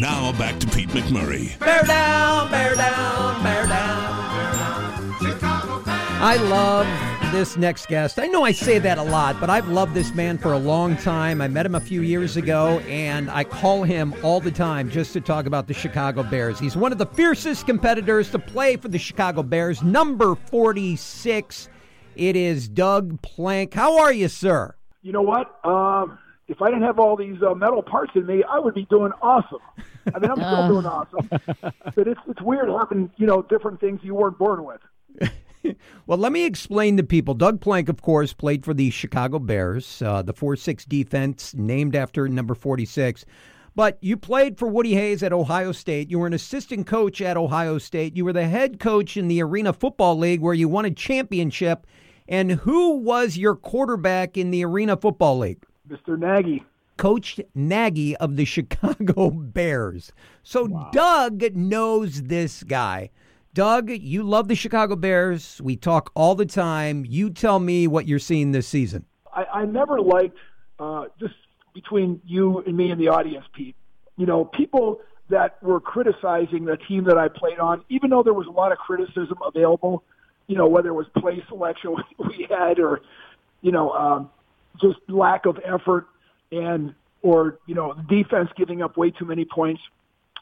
Now back to Pete McMurray. Bear down, bear down, bear down, bear down. I love this next guest. I know I say that a lot, but I've loved this man for a long time. I met him a few years ago, and I call him all the time just to talk about the Chicago Bears. He's one of the fiercest competitors to play for the Chicago Bears, number 46. It is Doug Plank. How are you, sir? You know what? Um, if I didn't have all these uh, metal parts in me, I would be doing awesome. I mean, I'm still doing awesome. But it's it's weird having you know different things you weren't born with. Well, let me explain to people. Doug Plank, of course, played for the Chicago Bears, uh, the 4 6 defense, named after number 46. But you played for Woody Hayes at Ohio State. You were an assistant coach at Ohio State. You were the head coach in the Arena Football League where you won a championship. And who was your quarterback in the Arena Football League? Mr. Nagy. Coach Nagy of the Chicago Bears. So Doug knows this guy. Doug, you love the Chicago Bears. We talk all the time. You tell me what you're seeing this season. I, I never liked uh, just between you and me and the audience, Pete. You know, people that were criticizing the team that I played on, even though there was a lot of criticism available. You know, whether it was play selection we had, or you know, um, just lack of effort, and or you know, defense giving up way too many points.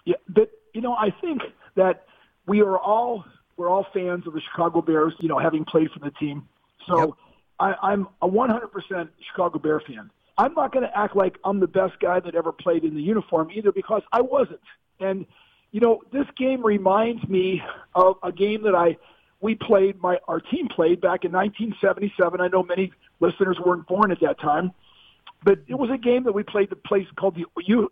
Yeah, but you know, I think that we are all we're all fans of the Chicago Bears. You know, having played for the team, so Yep. I, I'm a 100% Chicago Bear fan. I'm not going to act like I'm the best guy that ever played in the uniform either because I wasn't. And you know, this game reminds me of a game that I we played my our team played back in 1977. I know many listeners weren't born at that time, but it was a game that we played the place called the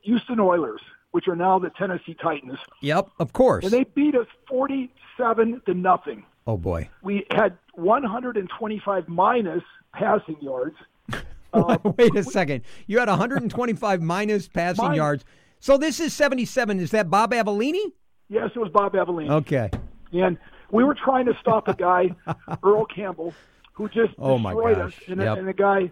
Houston Oilers, which are now the Tennessee Titans, Yep, of course. and they beat us 47 to nothing. oh boy. We had 125 minus passing yards. Uh, Wait a second. You had 125 minus passing Minus. yards. So this is 77. Is that Bob Avellini? Yes, it was Bob Avellini. Okay. And we were trying to stop a guy, Earl Campbell, who just Oh, my destroyed us, and, Yep. and a guy,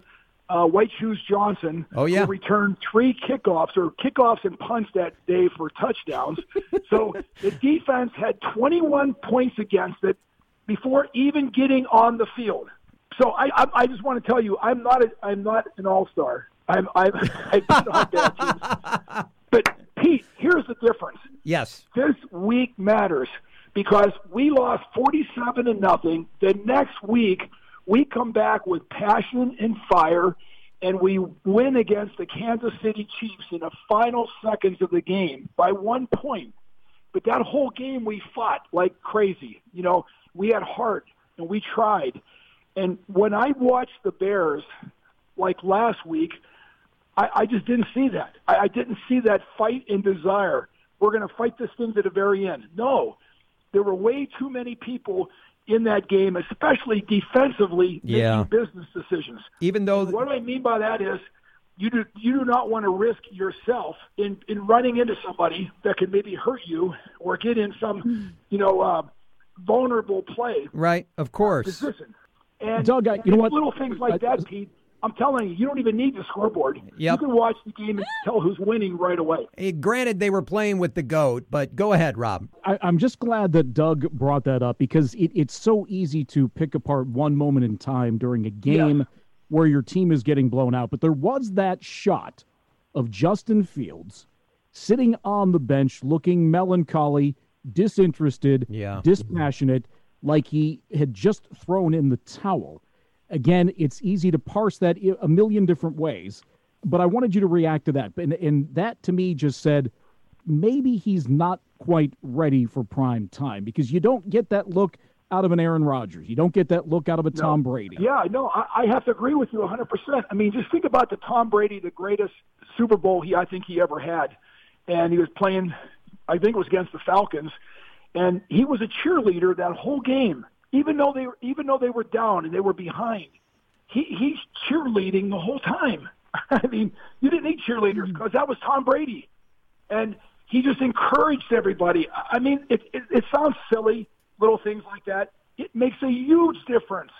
uh, White Shoes Johnson, Oh, yeah. returned three kickoffs or kickoffs and punts that day for touchdowns. so the defense had 21 points against it before even getting on the field. So I, I, I just want to tell you, I'm not a, I'm not an all star. I'm I'm I've been on bad teams. But Pete, here's the difference Yes. this week matters because we lost 47 to nothing. The next week, we come back with passion and fire, and we win against the Kansas City Chiefs in the final seconds of the game by one point. But that whole game, we fought like crazy. You know, we had heart and we tried. And when I watched the Bears, like last week, I, I just didn't see that. I, I didn't see that fight and desire. We're going to fight this thing to the very end. No, there were way too many people in that game, especially defensively, Yeah. making business decisions. Even though What I mean by that is you do you do not want to risk yourself in in running into somebody that could maybe hurt you or get in some you know uh, vulnerable play right, of course. position. And Doug, I- you know what? little things like I- that, Pete. I'm telling you, you don't even need the scoreboard. Yep. You can watch the game and tell who's winning right away. Eh, granted, they were playing with the goat, but go ahead, Rob. I, I'm just glad that Doug brought that up because it, it's so easy to pick apart one moment in time during a game where your team is getting blown out. But there was that shot of Justin Fields sitting on the bench looking melancholy, disinterested, Yeah. dispassionate, like he had just thrown in the towel. Again, it's easy to parse that a million different ways, but I wanted you to react to that. And, and that to me just said, maybe he's not quite ready for prime time because you don't get that look out of an Aaron Rodgers. You don't get that look out of a Tom Brady. Yeah, no, I, I have to agree with you 100%. I mean, just think about the Tom Brady, the greatest Super Bowl he I think he ever had, and he was playing, I think it was against the Falcons, and he was a cheerleader that whole game, even though they were even though they were down and they were behind. He he's cheerleading the whole time. I mean, you didn't need cheerleaders hmm. because that was Tom Brady, and he just encouraged everybody. I mean, it, it it sounds silly, little things like that. It makes a huge difference.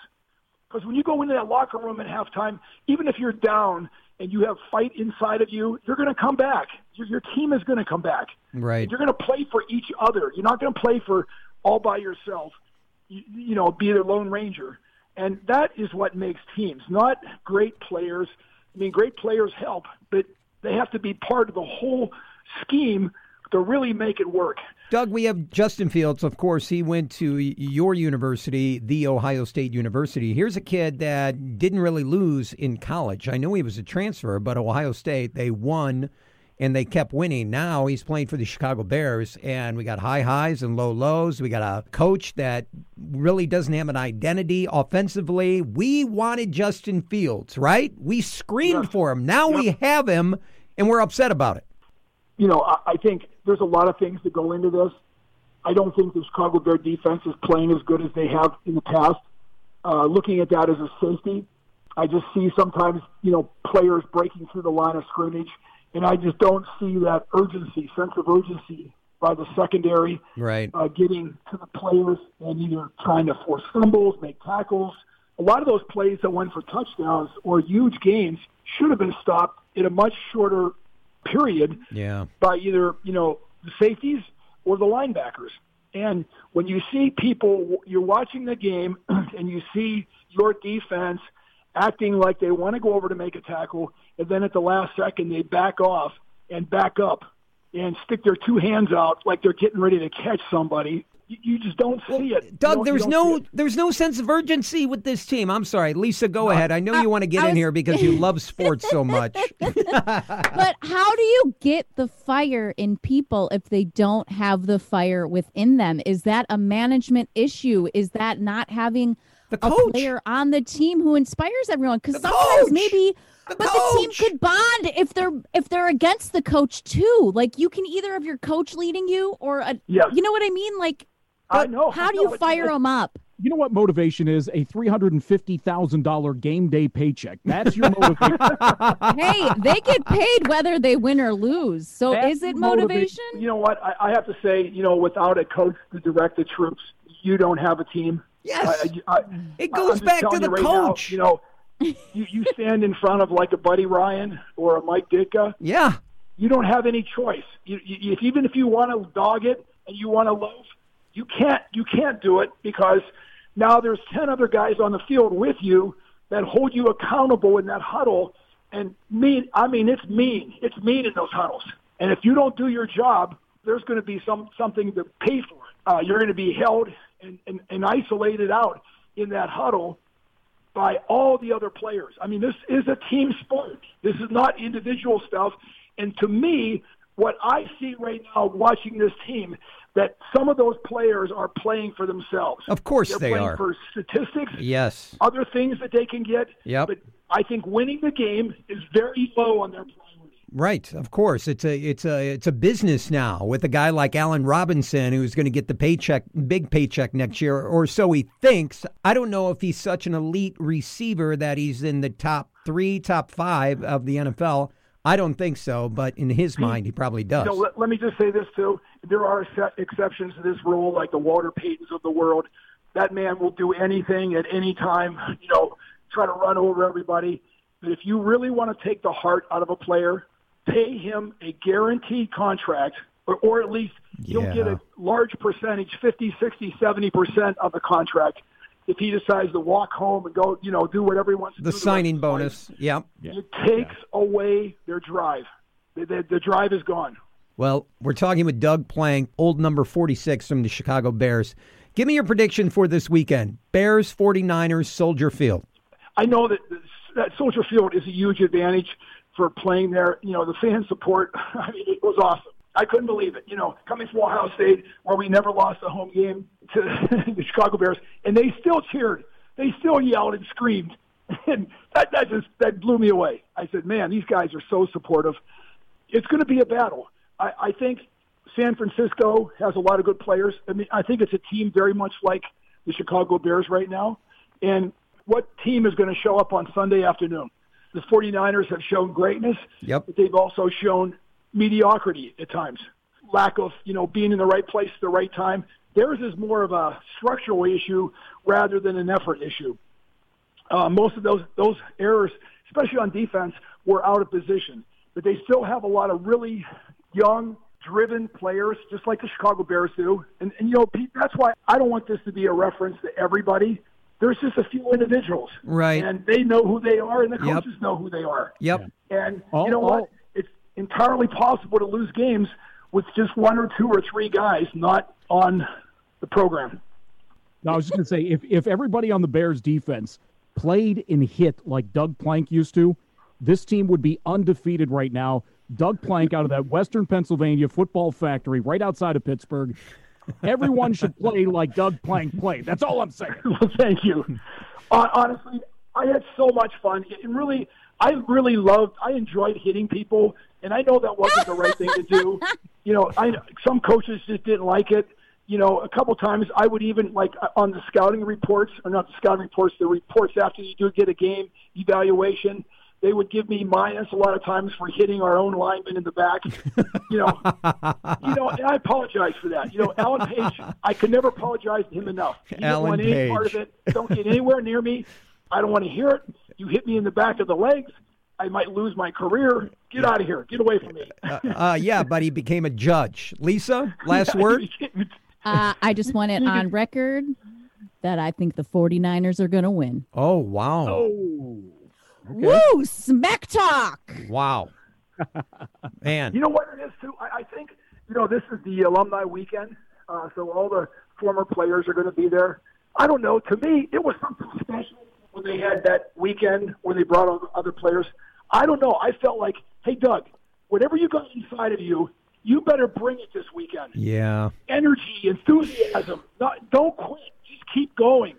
Because when you go into that locker room at halftime, even if you're down and you have fight inside of you, you're going to come back. Your, your team is going to come back. Right. You're going to play for each other. You're not going to play for all by yourself. You, know, be the lone ranger, and that is what makes teams. Not great players. I mean, great players help, but they have to be part of the whole scheme to really make it work. Doug, we have Justin Fields. Of course, he went to your university, the Ohio State University. Here's a kid that didn't really lose in college. I know he was a transfer, but Ohio State, they won and they kept winning. Now he's playing for the Chicago Bears, and we got high highs and low lows. We got a coach that really doesn't have an identity offensively. We wanted Justin Fields, right? We screamed for him. Now yep. we have him, and we're upset about it you know, I, I think there's a lot of things that go into this. I don't think the Chicago Bear defense is playing as good as they have in the past. Uh, looking at that as a safety, I just see sometimes, you know, players breaking through the line of scrimmage, and I just don't see that urgency, sense of urgency by the secondary, right? Uh, getting to the players and either trying to force fumbles, make tackles. A lot of those plays that went for touchdowns or huge gains should have been stopped in a much shorter period yeah. by either, you know, the safeties or the linebackers. And when you see people, you're watching the game and you see your defense acting like they want to go over to make a tackle, and then at the last second they back off and back up and stick their two hands out like they're getting ready to catch somebody you just don't see it. Doug, there's no there's no sense of urgency with this team. I'm sorry, Lisa, go ahead. I know you want to get was... in here because you love sports so much. but how do you get the fire in people if they don't have the fire within them? Is that a management issue? Is that not having a player on the team who inspires everyone? Because sometimes coach. maybe the but coach. the team could bond if they're if they're against the coach too. Like you can either have your coach leading you or a, yes. you know what I mean? Like I know. How do you fire them up? You know what motivation is? A three hundred and fifty thousand dollar game day paycheck. That's your motivation. hey, they get paid whether they win or lose. So That's is it motivation? You know what? I, I, have to say, you know, without a coach to direct the troops, you don't have a team. Yes. I, it goes back to the right coach. Now, you know, you, you stand in front of like a Buddy Ryan or a Mike Ditka. Yeah. You don't have any choice. You, you, if, even if you want to dog it and you want to loaf, you can't you can't do it because now there's 10 other guys on the field with you that hold you accountable in that huddle and mean I mean it's mean it's mean in those huddles and if you don't do your job there's going to be some something to pay for it uh, you're going to be held and, and, and isolated out in that huddle by all the other players I mean this is a team sport this is not individual stuff and to me what I see right now watching this team that some of those players are playing for themselves. Of course They're they playing are. For statistics, yes. Other things that they can get. Yep. But I think winning the game is very low on their. Right, of course. It's a it's a it's a business now with a guy like Allen Robinson who's going to get the paycheck, big paycheck next year, or so he thinks. I don't know if he's such an elite receiver that he's in the top three, top five of the NFL. I don't think so, but in his mind, he probably does. You know, let, let, me just say this too: there are exceptions to this rule, like the Walter Paytons of the world. That man will do anything at any time. You know, try to run over everybody. But if you really want to take the heart out of a player, pay him a guaranteed contract, or, or at least yeah. you'll get a large percentage, 50, 60, 70 percent of the contract if he decides to walk home and go, you know, do whatever he wants to the do. signing bonus. Yep. Yeah. It takes yeah. away their drive. The, the, the, drive is gone. Well, we're talking with Doug Plank, old number 46 from the Chicago Bears. Give me your prediction for this weekend Bears, 49ers, Soldier Field. I know that, that Soldier Field is a huge advantage for playing there. You know, the fan support, I mean, it was awesome. I couldn't believe it. You know, coming from Ohio State, where we never lost a home game to the Chicago Bears, and they still cheered. They still yelled and screamed, and that that just that blew me away. I said, "Man, these guys are so supportive." It's going to be a battle. I, I think San Francisco has a lot of good players. I mean, I think it's a team very much like the Chicago Bears right now. And what team is going to show up on Sunday afternoon? The 49ers have shown greatness, yep. but they've also shown mediocrity at times, lack of you know being in the right place at the right time. Theirs is more of a structural issue rather than an effort issue. Uh, most of those those errors, especially on defense, were out of position. But they still have a lot of really young, driven players, just like the Chicago Bears do. And, and you know, Pete, that's why I don't want this to be a reference to everybody. There's just a few individuals, Right. And they know who they are, and the Yep. coaches know who they are. Yep. And All- you know all- what? It's entirely possible to lose games with just one or two or three guys not on the program. No, I was just going to say if if everybody on the Bears defense played and hit like Doug Plank used to, this team would be undefeated right now. Doug Plank out of that Western Pennsylvania football factory right outside of Pittsburgh. Everyone should play like Doug Plank played. That's all I'm saying. well, thank you. Hon- Honestly, I had so much fun. And really, I really loved, I enjoyed hitting people. And I know that wasn't the right thing to do. You know, I some coaches just didn't like it. You know, a couple times I would even like uh, on the scouting reports, or not the scouting reports, the reports after you do get a game evaluation. They would give me minus a lot of times for hitting our own lineman in the back. You know, you know, and I apologize for that. You know, Alan Page, I could never apologize to him enough. He didn't Alan want any part of Page. it. Don't get anywhere near me. I don't want to hear it. You hit me in the back of the legs. I might lose my career. Get out of here. Get away from me. Uh, yeah, but he became a judge. Lisa, last word? Uh, I just want it on record that I think the 49ers are going to win. Oh, wow. Oh, Woo! Smack talk. Wow. Man. You know what it is too. I, I think you know this is the alumni weekend, uh, so all the former players are going to be there. I don't know. To me, it was something special when they had that weekend when they brought on other players. I don't know. I felt like, hey, Doug, whatever you got inside of you, you better bring it this weekend. Yeah. energy, enthusiasm. Not, don't quit. Just keep going.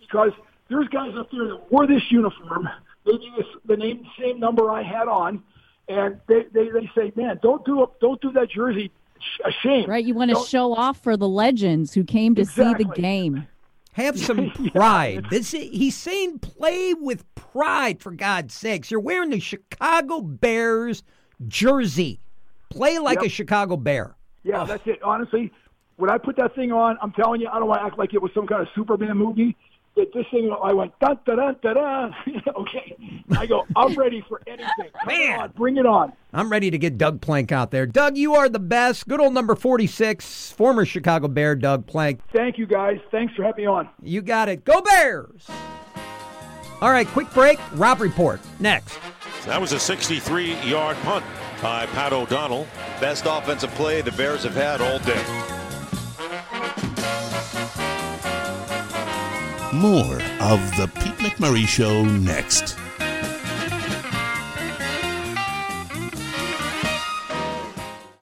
Because there's guys up there that wore this uniform. They do the name, same number I had on, and they, they, they say, man, don't do it. Don't do that jersey a shame. Right? You want to Don't- show off for the legends who came to see the game. Have some pride. This he's saying play with pride for God's sakes. You're wearing the Chicago Bears jersey. Play like a Chicago Bear. Yeah, that's it. Honestly, when I put that thing on, I'm telling you, I don't want to act like it was some kind of Superman movie. But this thing, I went da da da da da. okay, I go. I'm ready for anything. Come Man. on, bring it on. I'm ready to get Doug Plank out there. Doug, you are the best. Good old number 46, former Chicago Bear Doug Plank. Thank you, guys. Thanks for having me on. You got it. Go Bears! All right, quick break. Rob report next. That was a 63 yard punt by Pat O'Donnell. Best offensive play the Bears have had all day. More of the Pete McMurray Show next.